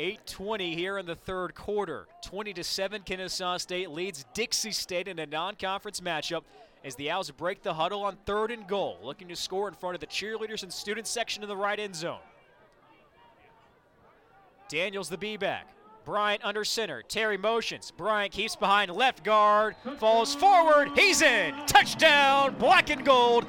8:20 here in the third quarter. 20 to 7 Kennesaw State leads Dixie State in a non-conference matchup as the Owls break the huddle on third and goal, looking to score in front of the cheerleaders and student section in the right end zone. Daniels the B-back. Bryant under center. Terry motions. Bryant keeps behind left guard. Falls forward. He's in. Touchdown. Black and gold.